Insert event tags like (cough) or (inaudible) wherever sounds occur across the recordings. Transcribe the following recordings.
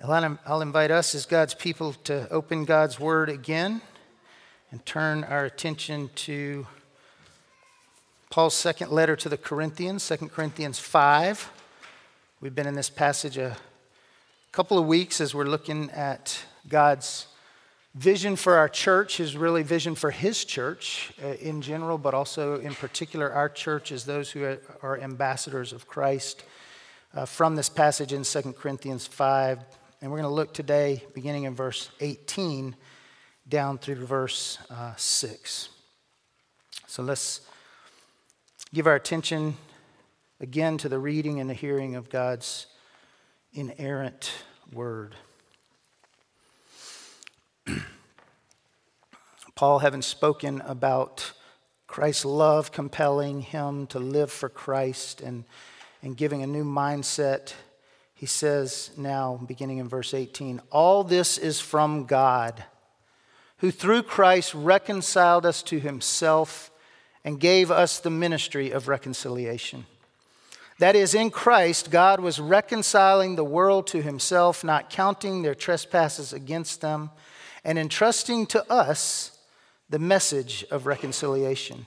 I'll invite us as God's people to open God's Word again and turn our attention to Paul's second letter to the Corinthians, 2 Corinthians 5. We've been in this passage a couple of weeks as we're looking at God's vision for our church, his really vision for his church uh, in general, but also in particular our church as those who are ambassadors of Christ. Uh, from this passage in 2 Corinthians 5, and we're going to look today, beginning in verse 18, down through verse uh, 6. So let's give our attention again to the reading and the hearing of God's inerrant word. (clears throat) Paul, having spoken about Christ's love compelling him to live for Christ and, and giving a new mindset he says now, beginning in verse 18, All this is from God, who through Christ reconciled us to himself and gave us the ministry of reconciliation. That is, in Christ, God was reconciling the world to himself, not counting their trespasses against them, and entrusting to us the message of reconciliation.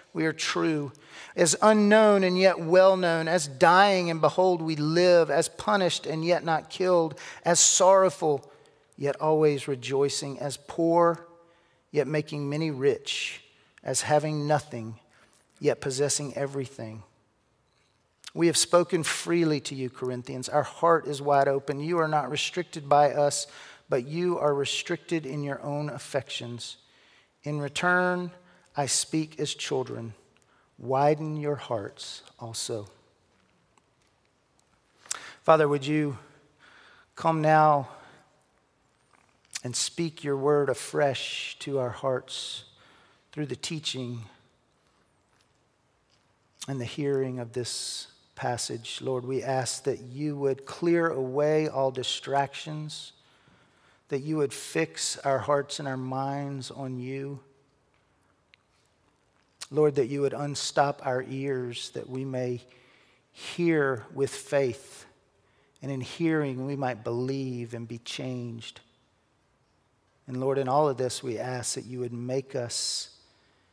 we are true, as unknown and yet well known, as dying and behold we live, as punished and yet not killed, as sorrowful yet always rejoicing, as poor yet making many rich as having nothing, yet possessing everything. We have spoken freely to you, Corinthians. Our heart is wide open. You are not restricted by us, but you are restricted in your own affections. In return, I speak as children. Widen your hearts also. Father, would you come now and speak your word afresh to our hearts? through the teaching and the hearing of this passage. Lord, we ask that you would clear away all distractions, that you would fix our hearts and our minds on you. Lord, that you would unstop our ears, that we may hear with faith, and in hearing we might believe and be changed. And Lord, in all of this, we ask that you would make us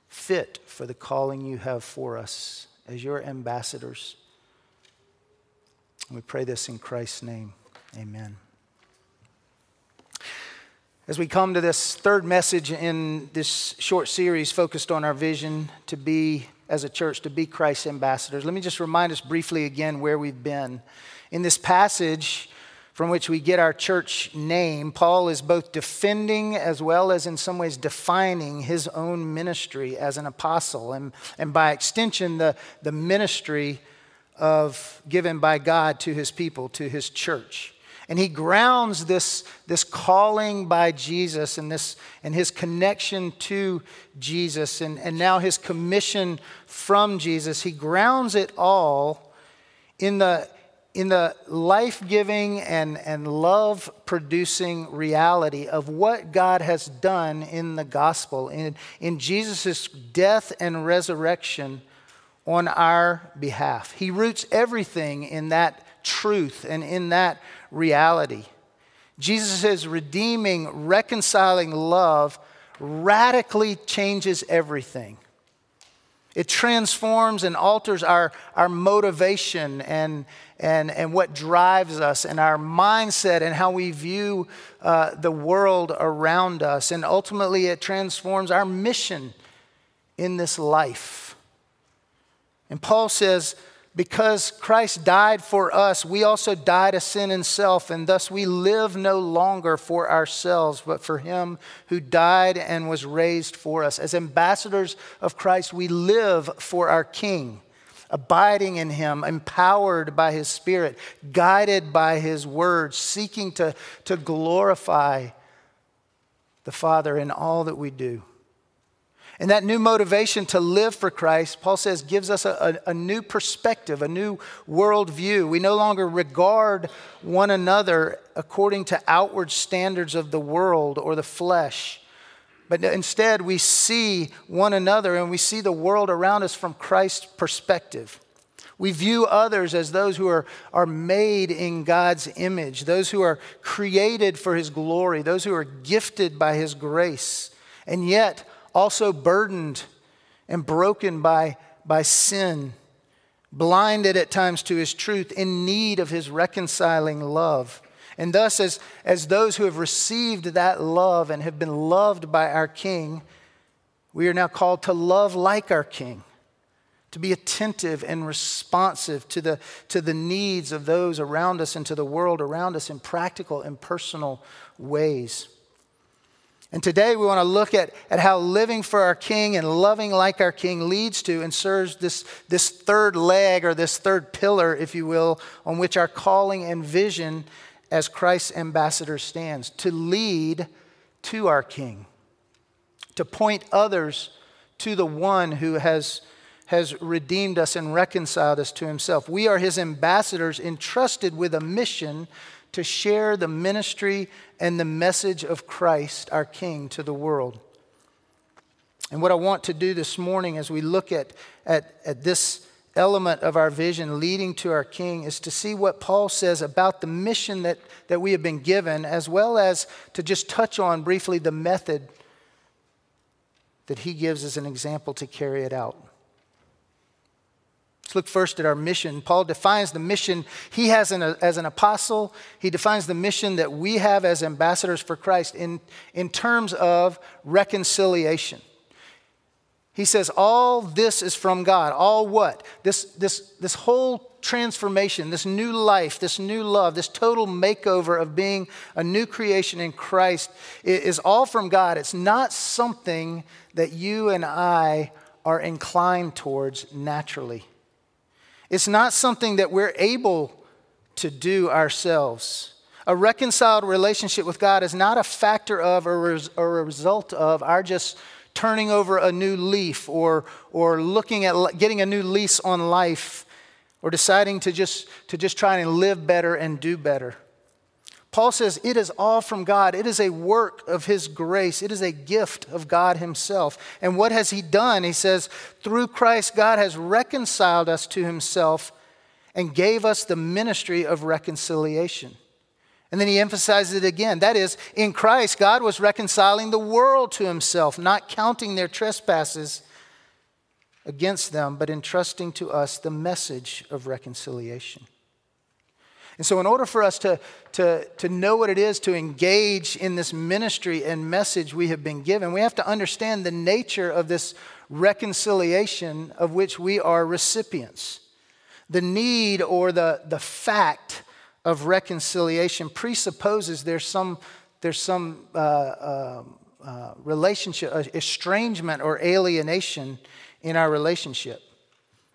fit for the calling you have for us as your ambassadors. We pray this in Christ's name. Amen. As we come to this third message in this short series focused on our vision to be, as a church, to be Christ's ambassadors, let me just remind us briefly again where we've been. In this passage, from which we get our church name, Paul is both defending as well as in some ways defining his own ministry as an apostle, and, and by extension, the, the ministry of given by God to his people, to his church. And he grounds this, this calling by Jesus and, this, and his connection to Jesus and, and now his commission from Jesus. He grounds it all in the, in the life giving and, and love producing reality of what God has done in the gospel, in, in Jesus' death and resurrection on our behalf. He roots everything in that truth and in that reality. Jesus' redeeming, reconciling love radically changes everything. It transforms and alters our, our motivation and, and, and what drives us and our mindset and how we view uh, the world around us. And ultimately, it transforms our mission in this life. And Paul says, because Christ died for us, we also die to sin and self, and thus we live no longer for ourselves, but for Him who died and was raised for us. As ambassadors of Christ, we live for our King, abiding in Him, empowered by His Spirit, guided by His Word, seeking to, to glorify the Father in all that we do. And that new motivation to live for Christ, Paul says, gives us a, a, a, new perspective, a new worldview. We no longer regard one another according to outward standards of the world or the flesh, but instead we see one another and we see the world around us from Christ's perspective. We view others as those who are, are made in God's image, those who are created for His glory, those who are gifted by His grace. And yet, also burdened and broken by, by sin, blinded at times to his truth, in need of his reconciling love. And thus, as, as those who have received that love and have been loved by our King, we are now called to love like our King, to be attentive and responsive to the, to the needs of those around us and to the world around us in practical and personal ways. And today we want to look at, at how living for our King and loving like our King leads to and serves this, this third leg or this third pillar, if you will, on which our calling and vision as Christ's ambassador stands to lead to our King, to point others to the one who has, has redeemed us and reconciled us to himself. We are his ambassadors entrusted with a mission to share the ministry and the message of Christ, our King, to the world. And what I want to do this morning as we look at, at, at this element of our vision leading to our King is to see what Paul says about the mission that, that we have been given, as well as to just touch on briefly the method that he gives as an example to carry it out. Let's look first at our mission. Paul defines the mission he has as an apostle. He defines the mission that we have as ambassadors for Christ in, in terms of reconciliation. He says, All this is from God. All what? This, this, this whole transformation, this new life, this new love, this total makeover of being a new creation in Christ is all from God. It's not something that you and I are inclined towards naturally. It's not something that we're able to do ourselves. A reconciled relationship with God is not a factor of or a result of our just turning over a new leaf or, or looking at getting a new lease on life or deciding to just, to just try and live better and do better. Paul says it is all from God. It is a work of His grace. It is a gift of God Himself. And what has He done? He says, through Christ, God has reconciled us to Himself and gave us the ministry of reconciliation. And then he emphasizes it again. That is, in Christ, God was reconciling the world to Himself, not counting their trespasses against them, but entrusting to us the message of reconciliation. And so, in order for us to, to, to know what it is to engage in this ministry and message we have been given, we have to understand the nature of this reconciliation of which we are recipients. The need or the, the fact of reconciliation presupposes there's some, there's some uh, uh, uh, relationship, estrangement or alienation in our relationship.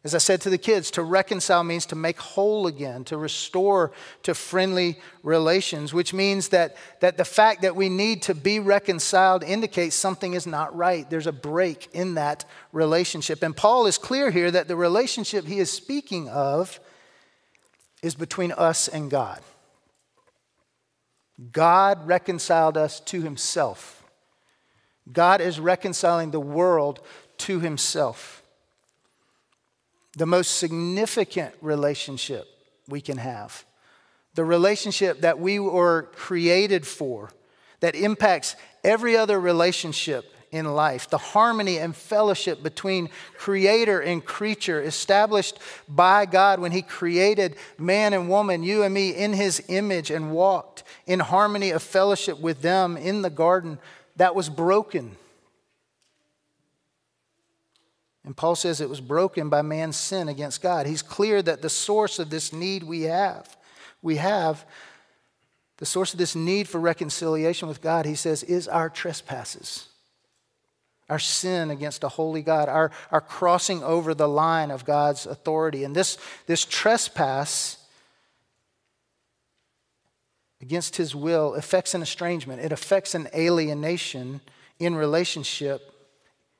As I said to the kids, to reconcile means to make whole again, to restore to friendly relations, which means that, that the fact that we need to be reconciled indicates something is not right. There's a break in that relationship. And Paul is clear here that the relationship he is speaking of is between us and God. God reconciled us to himself. God is reconciling the world to himself. The most significant relationship we can have, the relationship that we were created for, that impacts every other relationship in life, the harmony and fellowship between creator and creature established by God when He created man and woman, you and me, in His image and walked in harmony of fellowship with them in the garden, that was broken. And Paul says it was broken by man's sin against God. He's clear that the source of this need we have, we have, the source of this need for reconciliation with God, he says, is our trespasses our sin against a holy God, our, our crossing over the line of God's authority. And this, this trespass against his will affects an estrangement, it affects an alienation in relationship,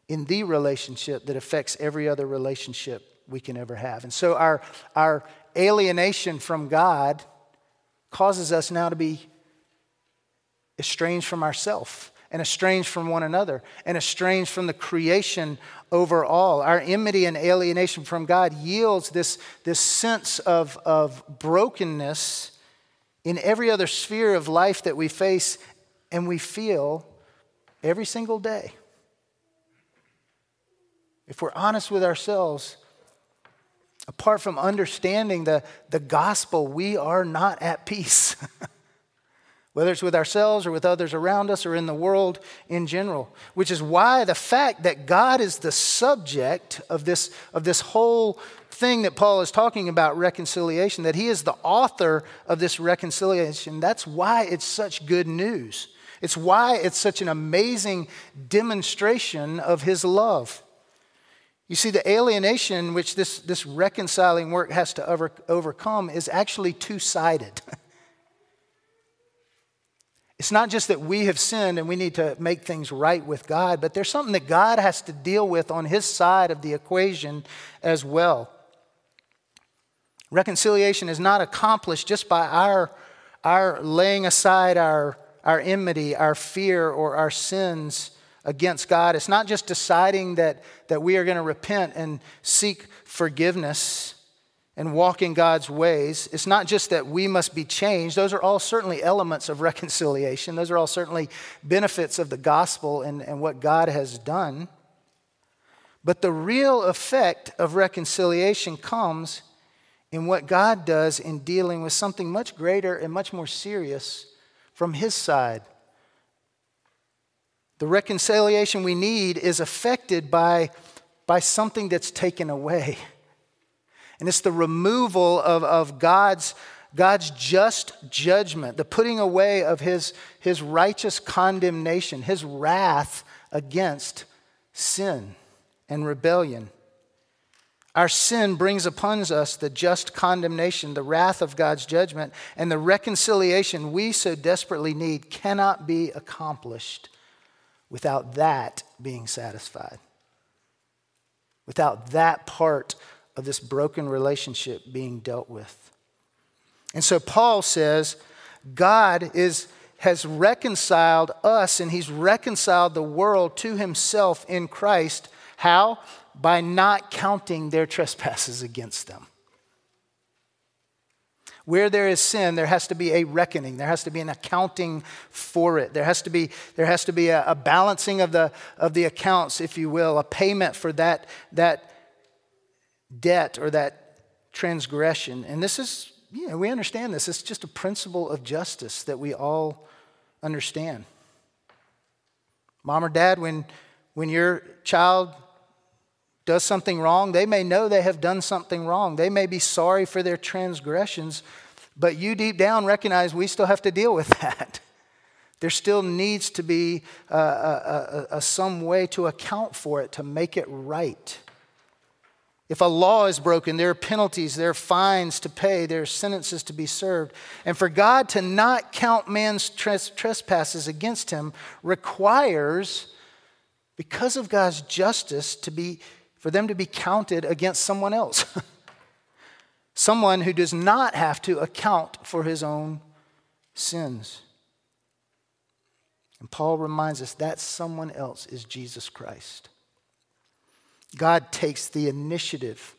in the relationship that affects every other relationship we can ever have. And so our, our alienation from God causes us now to be estranged from ourselves and estranged from one another and estranged from the creation overall. Our enmity and alienation from God yields this, this sense of, of brokenness in every other sphere of life that we face and we feel every single day. If we're honest with ourselves, apart from understanding the, the gospel, we are not at peace. (laughs) whether it's with ourselves or with others around us or in the world in general. Which is why the fact that God is the subject of this, of this whole thing that Paul is talking about, reconciliation, that he is the author of this reconciliation, that's why it's such good news. It's why it's such an amazing demonstration of his love. You see, the alienation which this, this reconciling work has to over, overcome is actually two sided. (laughs) It's not just that we have sinned and we need to make things right with God, but there's something that God has to deal with on his side of the equation as well. Reconciliation is not accomplished just by our, our laying aside our, our enmity, our fear, or our sins against God. It's not just deciding that, that we are going to repent and seek forgiveness and walk in God's ways. It's not just that we must be changed, those are all certainly elements of (laughs) reconciliation, those are all certainly benefits of the gospel and, and what God has done. But the real effect of reconciliation comes in what God does in dealing with something much greater and much more serious from His side. The reconciliation we need is affected by, by something that's taken away. And it's the removal of, of God's, God's just judgment, the putting away of his, his righteous condemnation, his wrath against sin and rebellion. Our sin brings upon us the just condemnation, the wrath of God's judgment, and the reconciliation we so desperately need cannot be accomplished without that being satisfied, without that part of this broken relationship being dealt with. And so Paul says, God is, has reconciled us and he's reconciled the world to himself in Christ. How? By not counting their trespasses against them. Where there is sin, there has to be a reckoning. There has to be an accounting for it. There has to be, there has to be a, a balancing of the, of the accounts, if you will, a payment for that, that debt or that transgression. And this is, you know, we understand this. It's just a principle of justice that we all understand. Mom or dad, when, when your child does something wrong, they may know they have done something wrong. They may be sorry for their transgressions, but you deep down recognize we still have to deal with (laughs) that. There still needs to be a, a, a, some way to account for it, to make it right. If a law is broken, there are penalties, there are fines to pay, there are sentences to be served. And for God to not count man's trespasses against him requires, because of God's justice, to be, for them to be counted against someone else. (laughs) someone who does not have to account for his own sins. And Paul reminds us that someone else is Jesus Christ. God takes the initiative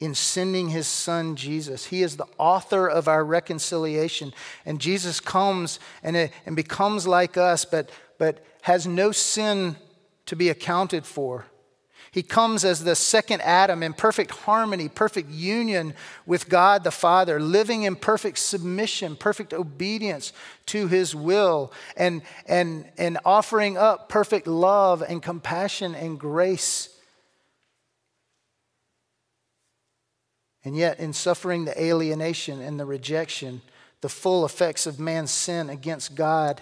in sending his son Jesus. He is the author of our reconciliation. And Jesus comes and, and becomes like us, but, but has no sin to be accounted for. He comes as the second Adam in perfect harmony, perfect union with God the Father, living in perfect submission, perfect obedience to his will, and, and, and offering up perfect love and compassion and grace And yet, in suffering the alienation and the rejection, the full effects of man's sin against God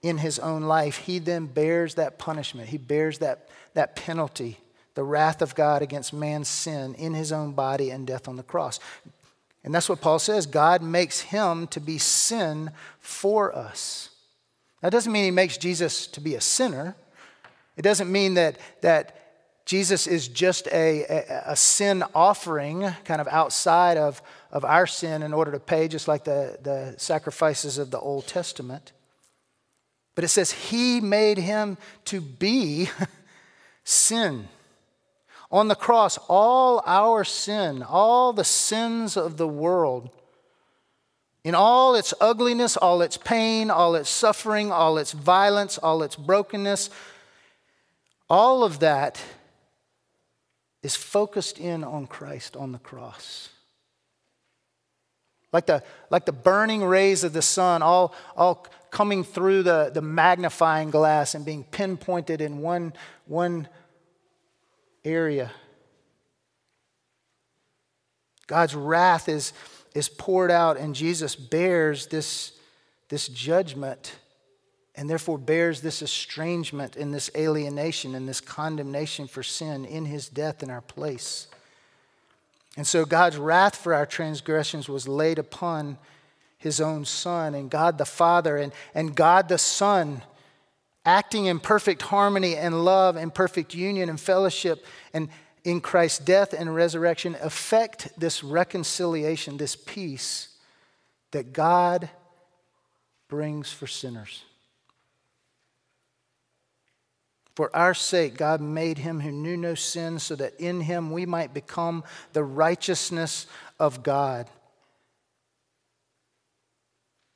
in his own life, he then bears that punishment. He bears that, that penalty, the wrath of God against man's sin in his own body and death on the cross. And that's what Paul says God makes him to be sin for us. That doesn't mean he makes Jesus to be a sinner. It doesn't mean that, that Jesus is just a, a, a, sin offering, kind of outside of, of our sin, in order to pay, just like the, the sacrifices of the Old Testament. But it says, He made him to be (laughs) sin. On the cross, all our sin, all the sins of the world, in all its ugliness, all its pain, all its suffering, all its violence, all its brokenness, all of that is focused in on Christ on the cross. Like the, like the burning rays of the sun, all, all coming through the, the magnifying glass and being pinpointed in one, one area. God's wrath is, is poured out, and Jesus bears this, this judgment and therefore bears this estrangement and this alienation and this condemnation for sin in his death in our place. And so God's wrath for our transgressions was laid upon his own Son, and God the Father and, and God the Son, acting in perfect harmony and love and perfect union and fellowship and in Christ's death and resurrection, effect this reconciliation, this peace that God brings for sinners. For our sake, God made him who knew no sin so that in him we might become the righteousness of God.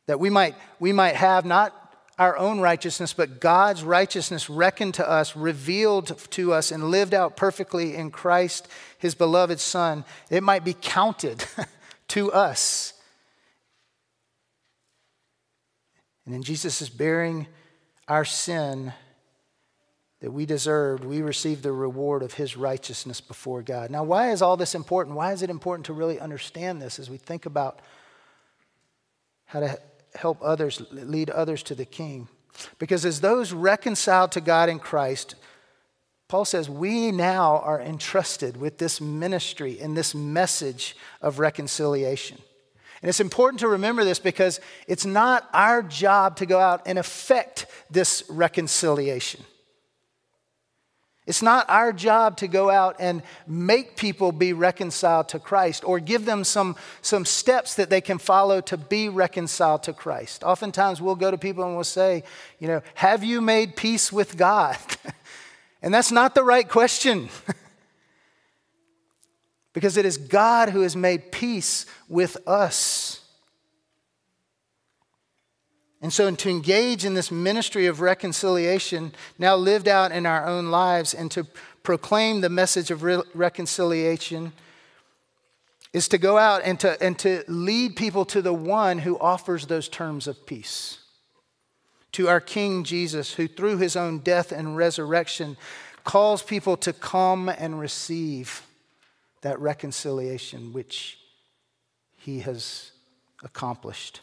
That we might, we might have not our own righteousness, but God's righteousness reckoned to us, revealed to us, and lived out perfectly in Christ, his beloved Son. It might be counted (laughs) to us. And in Jesus' is bearing our sin, that we deserved, we received the reward of his righteousness before God. Now, why is all this important? Why is it important to really understand this as we think about how to help others, lead others to the King? Because as those reconciled to God in Christ, Paul says we now are entrusted with this ministry and this message of reconciliation. And it's important to remember this because it's not our job to go out and effect this reconciliation. It's not our job to go out and make people be reconciled to Christ or give them some, some steps that they can follow to be reconciled to Christ. Oftentimes we'll go to people and we'll say, you know, have you made peace with God? (laughs) and that's not the right question. (laughs) because it is God who has made peace with us. And so, to engage in this ministry of reconciliation, now lived out in our own lives, and to proclaim the message of re- reconciliation, is to go out and to, and to lead people to the one who offers those terms of peace. To our King Jesus, who through his own death and resurrection calls people to come and receive that reconciliation which he has accomplished.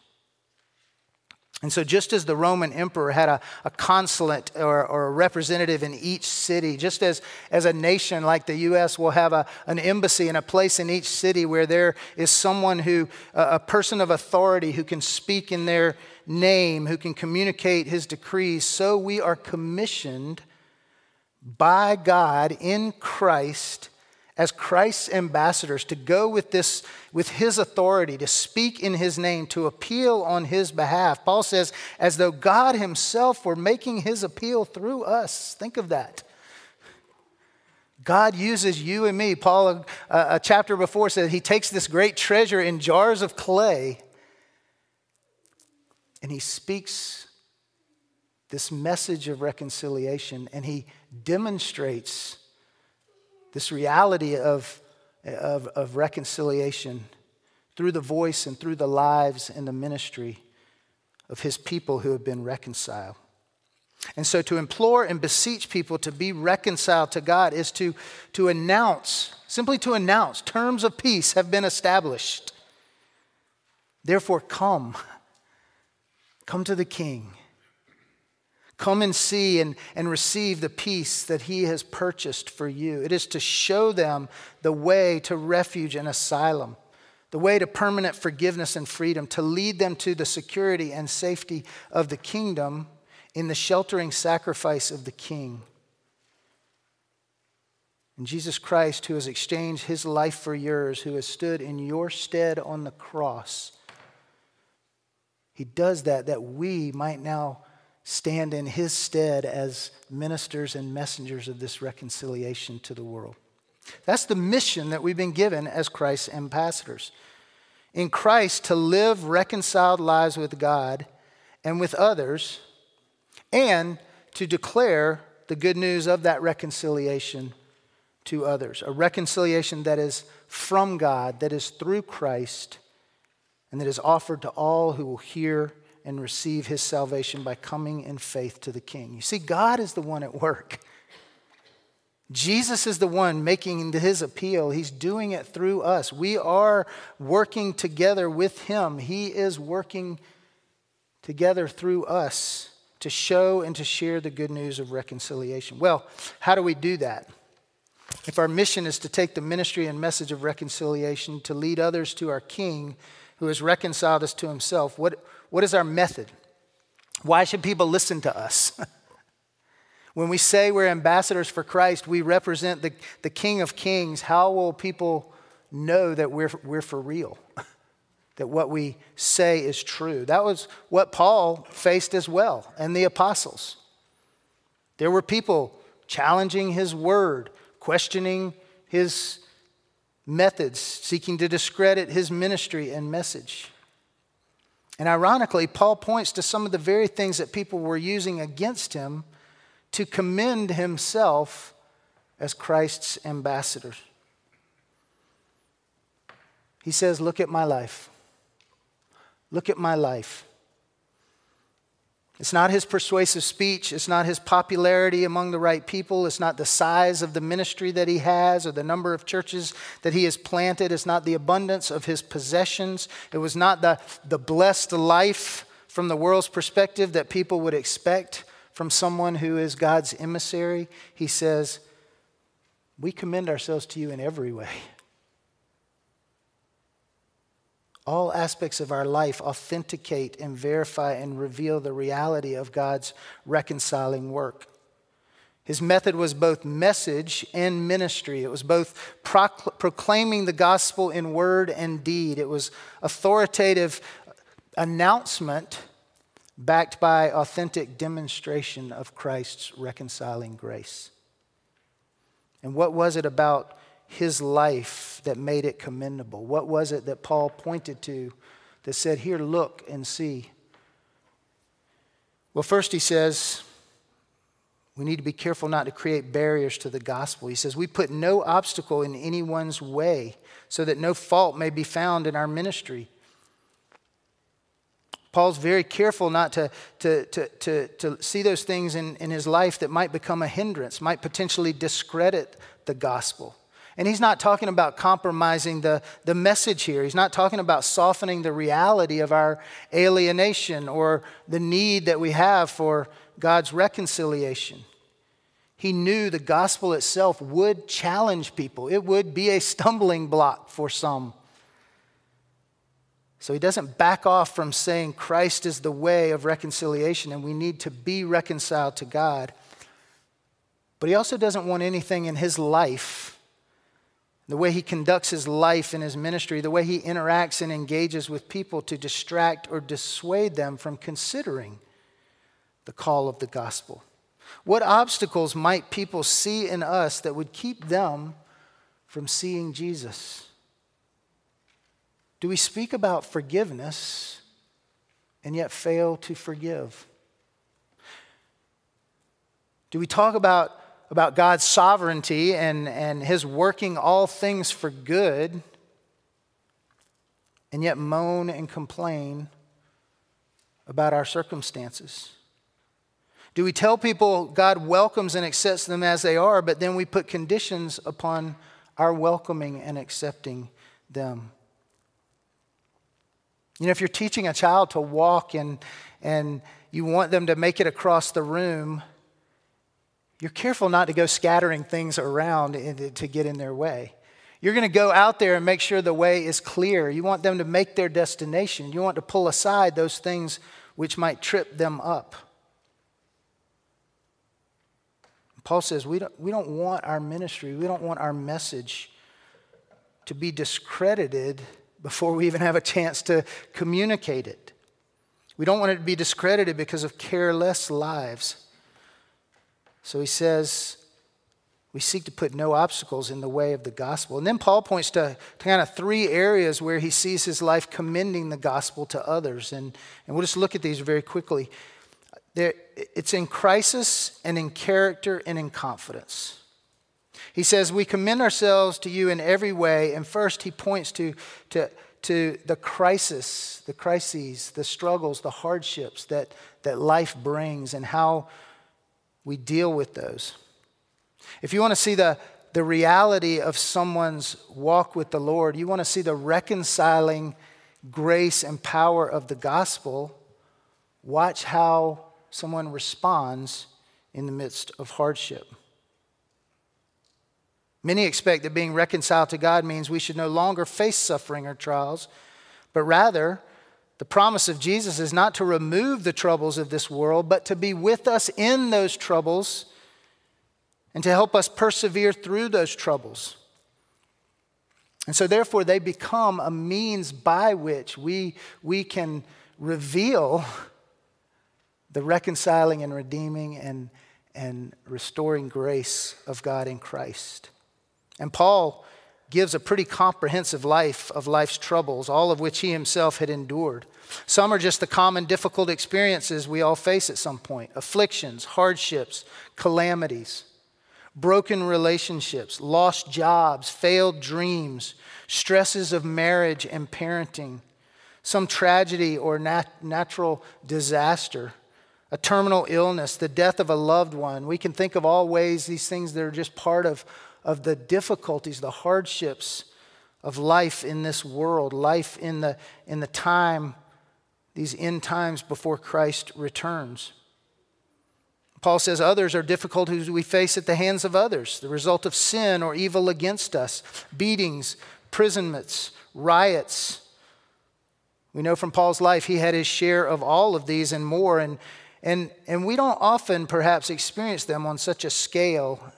And so, just as the Roman emperor had a, a consulate or, or, a representative in each city, just as, as a nation like the U.S. will have a, an embassy and a place in each city where there is someone who, a person of authority who can speak in their name, who can communicate his decrees, so we are commissioned by God in Christ as Christ's ambassadors to go with this with his authority to speak in his name to appeal on his behalf. Paul says as though god himself were making his appeal through us. Think of that. God uses you and me. Paul, a, a, chapter before, said he takes this great treasure in jars of clay and he speaks this message of reconciliation and he demonstrates this reality of, of, of reconciliation through the voice and through the lives and the ministry of his people who have been reconciled. And so to implore and beseech people to be reconciled to God is to, to announce, simply to announce, terms of peace have been established. Therefore, come. Come to the King. Come and see and, and receive the peace that he has purchased for you. It is to show them the way to refuge and asylum the way to permanent forgiveness and freedom, to lead them to the security and safety of the kingdom in the sheltering sacrifice of the King. And Jesus Christ, who has exchanged his life for yours, who has stood in your stead on the cross, he does that that we might now stand in his stead as ministers and messengers of this reconciliation to the world. That's the mission that we've been given as Christ's ambassadors. In Christ, to live reconciled lives with God and with others, and to declare the good news of that reconciliation to others. A reconciliation that is from God, that is through Christ, and that is offered to all who will hear and receive his salvation by coming in faith to the King. You see, God is the one at work. Jesus is the one making his appeal. He's doing it through us. We are working together with him. He is working together through us to show and to share the good news of reconciliation. Well, how do we do that? If our mission is to take the ministry and message of reconciliation to lead others to our King who has reconciled us to himself, what, what is our method? Why should people listen to us? (laughs) When we say we're ambassadors for Christ, we represent the, the King of Kings. How will people know that we're, we're for real? (laughs) that what we say is true? That was what Paul faced as well, and the apostles. There were people challenging his word, questioning his methods, seeking to discredit his ministry and message. And ironically, Paul points to some of the very things that people were using against him to commend himself as Christ's ambassador. He says, Look at my life. Look at my life. It's not his persuasive speech. It's not his popularity among the right people. It's not the size of the ministry that he has or the number of churches that he has planted. It's not the abundance of his possessions. It was not the, the blessed life from the world's perspective that people would expect from someone who is God's emissary, he says, We commend ourselves to you in every way. All aspects of our life authenticate and verify and reveal the reality of God's reconciling work. His method was both message and ministry. It was both proclaiming the gospel in word and deed. It was authoritative announcement backed by authentic demonstration of Christ's reconciling grace. And what was it about his life that made it commendable? What was it that Paul pointed to that said, Here, look and see? Well, first he says, we need to be careful not to create barriers to the gospel. He says, We put no obstacle in anyone's way so that no fault may be found in our ministry. Paul's very careful not to, to, to, to, to see those things in, in his life that might become a hindrance, might potentially discredit the gospel. And he's not talking about compromising the, the message here. He's not talking about softening the reality of our alienation or the need that we have for God's reconciliation. He knew the gospel itself would challenge people, it would be a stumbling block for some. So he doesn't back off from saying Christ is the way of reconciliation and we need to be reconciled to God. But he also doesn't want anything in his life, the way he conducts his life in his ministry, the way he interacts and engages with people to distract or dissuade them from considering the call of the gospel. What obstacles might people see in us that would keep them from seeing Jesus? Do we speak about forgiveness and yet fail to forgive? Do we talk about, about God's sovereignty and, and His working all things for good and yet moan and complain about our circumstances? Do we tell people God welcomes and accepts them as they are, but then we put conditions upon our welcoming and accepting them? You know, if you're teaching a child to walk and, and you want them to make it across the room, you're careful not to go scattering things around to get in their way. You're going to go out there and make sure the way is clear. You want them to make their destination. You want to pull aside those things which might trip them up. Paul says we don't, we don't want our ministry, we don't want our message to be discredited before we even have a chance to communicate it. We don't want it to be discredited because of careless lives. So he says, we seek to put no obstacles in the way of the gospel. And then Paul points to, to kind of three areas where he sees his life commending the gospel to others. And, and we'll just look at these very quickly. There, it's in crisis and in character and in confidence. He says, We commend ourselves to you in every way. And first, he points to, to, to the crisis, the crises, the struggles, the hardships that, that life brings and how we deal with those. If you want to see the, the reality of someone's walk with the Lord, you want to see the reconciling grace and power of the gospel, watch how someone responds in the midst of hardship. Many expect that being reconciled to God means we should no longer face suffering or trials, but rather, the promise of Jesus is not to remove the troubles of this world, but to be with us in those troubles and to help us persevere through those troubles. And so, therefore, they become a means by which we, we can reveal the reconciling and redeeming and, and restoring grace of God in Christ. And Paul gives a pretty comprehensive life of life's troubles, all of which he himself had endured. Some are just the common difficult experiences we all face at some point afflictions, hardships, calamities, broken relationships, lost jobs, failed dreams, stresses of marriage and parenting, some tragedy or nat- natural disaster a terminal illness, the death of a loved one. We can think of all ways these things that are just part of, of the difficulties, the hardships of life in this world, life in the, in the time, these end times before Christ returns. Paul says others are difficulties we face at the hands of others, the result of sin or evil against us, beatings, imprisonments, riots. We know from Paul's life he had his share of all of these and more. And, and, and we don't often perhaps experience them on such a scale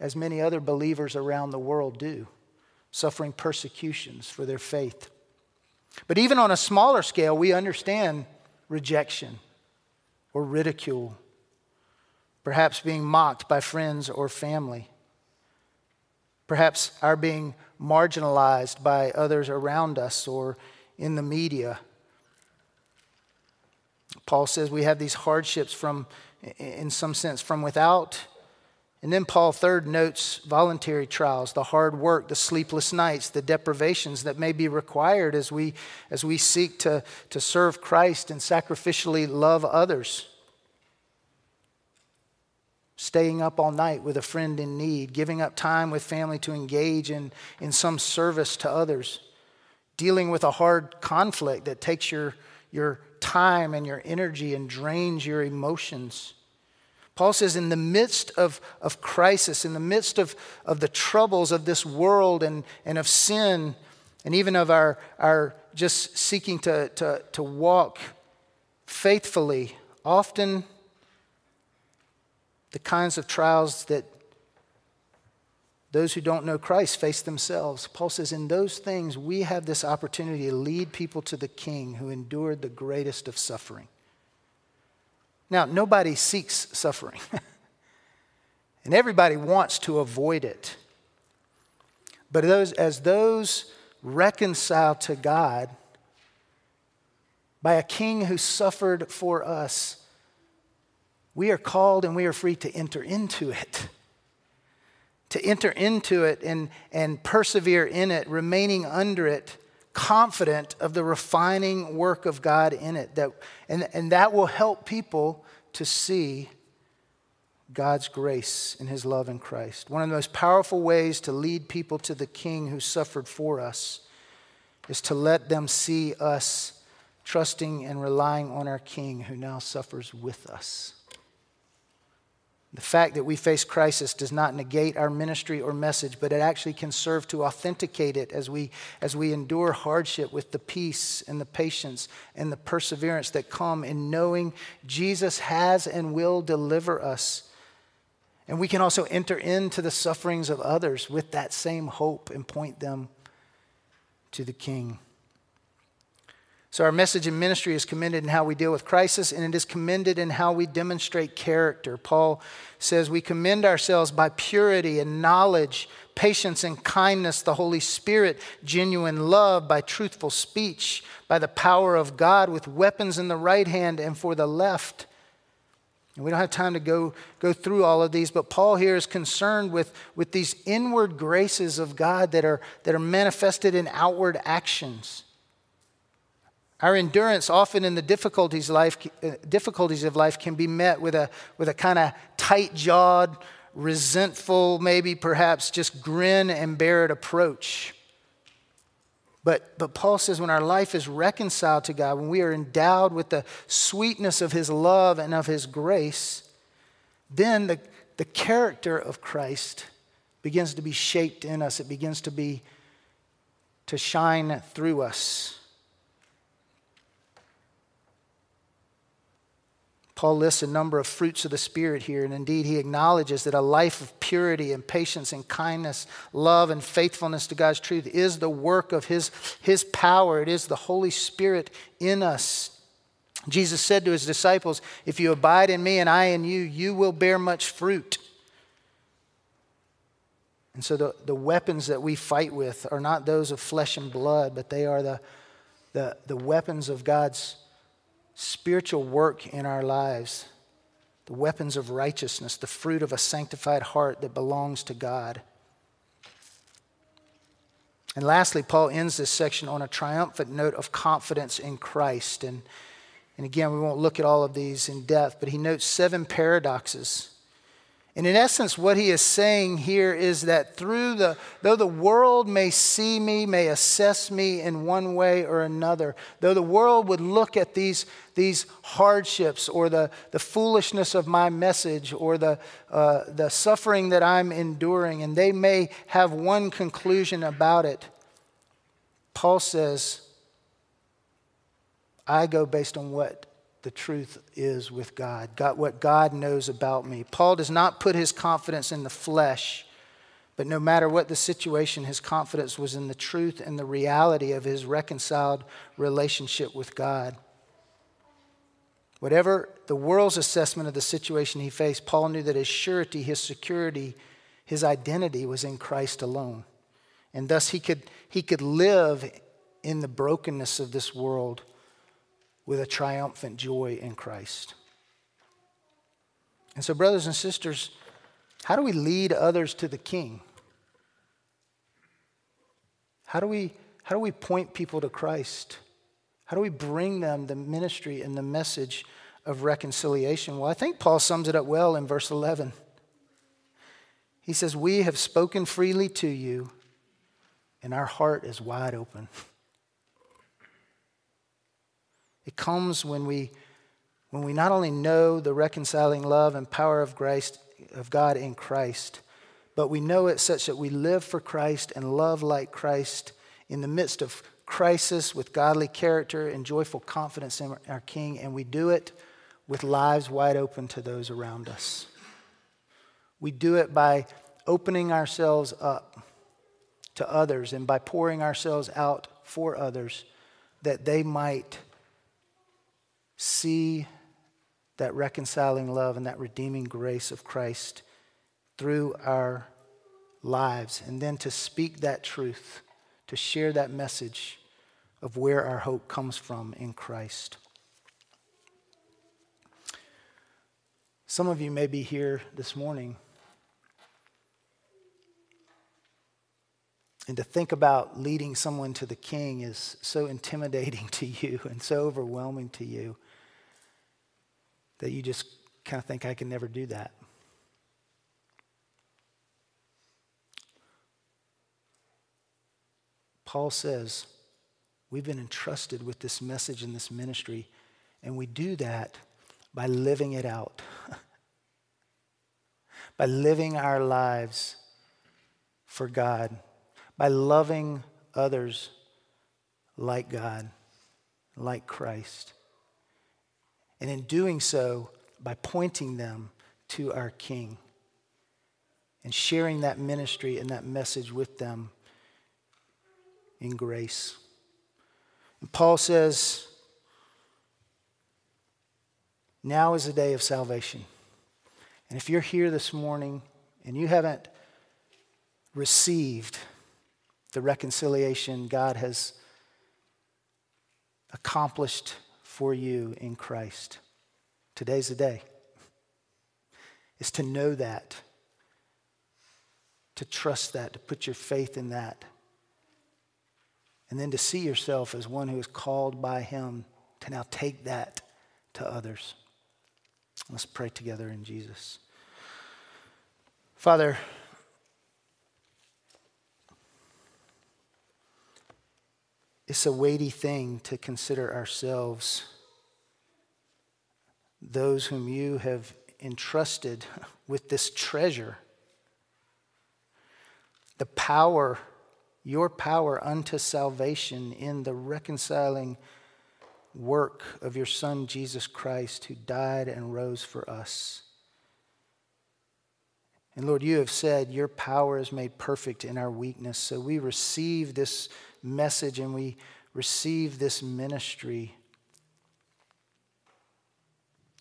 as many other believers around the world do, suffering persecutions for their faith. But even on a smaller scale, we understand rejection or ridicule, perhaps being mocked by friends or family, perhaps our being marginalized by others around us or in the media Paul says we have these hardships from, in some sense, from without. And then Paul, third, notes voluntary trials, the hard work, the sleepless nights, the deprivations that may be required as we, as we seek to, to serve Christ and sacrificially love others. Staying up all night with a friend in need, giving up time with family to engage in, in some service to others, dealing with a hard conflict that takes your, your time and your energy and drains your emotions. Paul says, in the midst of, of crisis, in the midst of, of the troubles of this world and, and of sin, and even of our, our just seeking to, to, to walk faithfully, often the kinds of trials that those who don't know Christ face themselves. Paul says, in those things, we have this opportunity to lead people to the King who endured the greatest of suffering. Now, nobody seeks suffering, (laughs) and everybody wants to avoid it. But those, as those reconciled to God by a king who suffered for us, we are called and we are free to enter into it. To enter into it and, and persevere in it, remaining under it confident of the refining work of God in it. That, and, and that will help people to see God's grace and his love in Christ. One of the most powerful ways to lead people to the King who suffered for us is to let them see us trusting and relying on our King who now suffers with us. The fact that we face crisis does not negate our ministry or message, but it actually can serve to authenticate it as we, as we endure hardship with the peace and the patience and the perseverance that come in knowing Jesus has and will deliver us. And we can also enter into the sufferings of others with that same hope and point them to the King. So, our message in ministry is commended in how we deal with crisis, and it is commended in how we demonstrate character. Paul says, We commend ourselves by purity and knowledge, patience and kindness, the Holy Spirit, genuine love, by truthful speech, by the power of God, with weapons in the right hand and for the left. And we don't have time to go, go through all of these, but Paul here is concerned with, with these inward graces of God that are, that are manifested in outward actions. Our endurance, often in the difficulties, life, uh, difficulties of life, can be met with a, with a kind of tight jawed, resentful, maybe perhaps just grin and bear it approach. But, but Paul says when our life is reconciled to God, when we are endowed with the sweetness of his love and of his grace, then the, the character of Christ begins to be shaped in us. It begins to be to shine through us. Paul lists a number of fruits of the Spirit here, and indeed he acknowledges that a life of purity and patience and kindness, love and faithfulness to God's truth is the work of his, his power. It is the Holy Spirit in us. Jesus said to his disciples, If you abide in me and I in you, you will bear much fruit. And so the, the weapons that we fight with are not those of flesh and blood, but they are the, the, the weapons of God's spiritual work in our lives, the weapons of righteousness, the fruit of a sanctified heart that belongs to God. And lastly, Paul ends this section on a triumphant note of confidence in Christ. And, and again, we won't look at all of these in depth, but he notes seven paradoxes and in essence, what he is saying here is that through the, though the world may see me, may assess me in one way or another, though the world would look at these, these hardships or the, the foolishness of my message or the, uh, the suffering that I'm enduring, and they may have one conclusion about it, Paul says, I go based on what the truth is with God, God, what God knows about me. Paul does not put his confidence in the flesh, but no matter what the situation, his confidence was in the truth and the reality of his reconciled relationship with God. Whatever the world's assessment of the situation he faced, Paul knew that his surety, his security, his identity was in Christ alone. And thus he could, he could live in the brokenness of this world with a triumphant joy in Christ. And so, brothers and sisters, how do we lead others to the King? How do we, how do we point people to Christ? How do we bring them the ministry and the message of reconciliation? Well, I think Paul sums it up well in verse 11. He says, We have spoken freely to you, and our heart is wide open. (laughs) It comes when we, when we not only know the reconciling love and power of, Christ, of God in Christ, but we know it such that we live for Christ and love like Christ in the midst of crisis with godly character and joyful confidence in our King, and we do it with lives wide open to those around us. We do it by opening ourselves up to others and by pouring ourselves out for others that they might see that reconciling love and that redeeming grace of Christ through our lives, and then to speak that truth, to share that message of where our hope comes from in Christ. Some of you may be here this morning. And to think about leading someone to the king is so (laughs) intimidating to you and so overwhelming to you that you just kind of think, I can never do that. Paul says, We've been entrusted with this message and this ministry, and we do that by living it out, (laughs) by living our lives for God, by loving others like God, like Christ. And in doing so, by pointing them to our King and sharing that ministry and that message with them in grace. And Paul says, now is the day of salvation. And if you're here this morning and you haven't received the reconciliation God has accomplished for you in Christ, today's the day. Is to know that, to trust that, to put your faith in that and then to see yourself as one who is called by Him to now take that to others. Let's pray together in Jesus. Father, it's a weighty thing to consider ourselves those whom you have entrusted (laughs) with this treasure. The power your power unto salvation in the reconciling work of your Son, Jesus Christ, who died and rose for us. And Lord, you have said your power is made perfect in our weakness. So we receive this message and we receive this ministry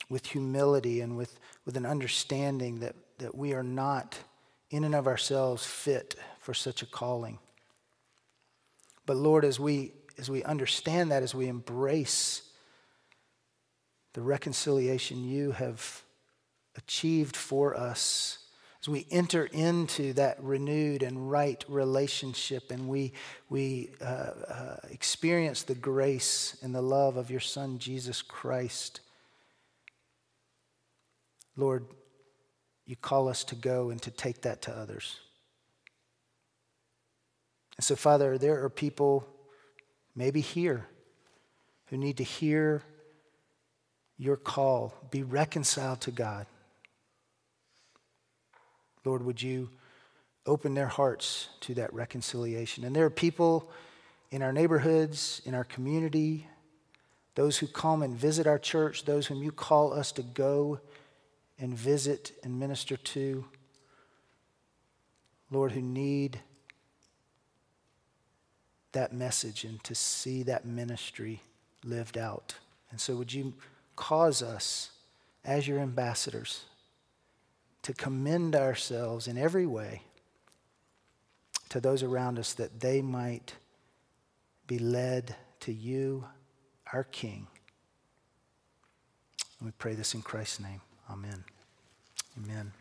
with humility and with, with an understanding that, that we are not in and of ourselves fit for such a calling. But Lord, as we, as we understand that, as we embrace the reconciliation you have achieved for us, as we enter into that renewed and right relationship and we, we uh, uh, experience the grace and the love of your Son, Jesus Christ, Lord, you call us to go and to take that to others. And so, Father, there are people, maybe here, who need to hear your call be reconciled to God. Lord, would you open their hearts to that reconciliation? And there are people in our neighborhoods, in our community, those who come and visit our church, those whom you call us to go and visit and minister to, Lord, who need that message and to see that ministry lived out. And so, would you cause us, as your ambassadors, to commend ourselves in every way to those around us that they might be led to you, our King. And we pray this in Christ's name. Amen. Amen.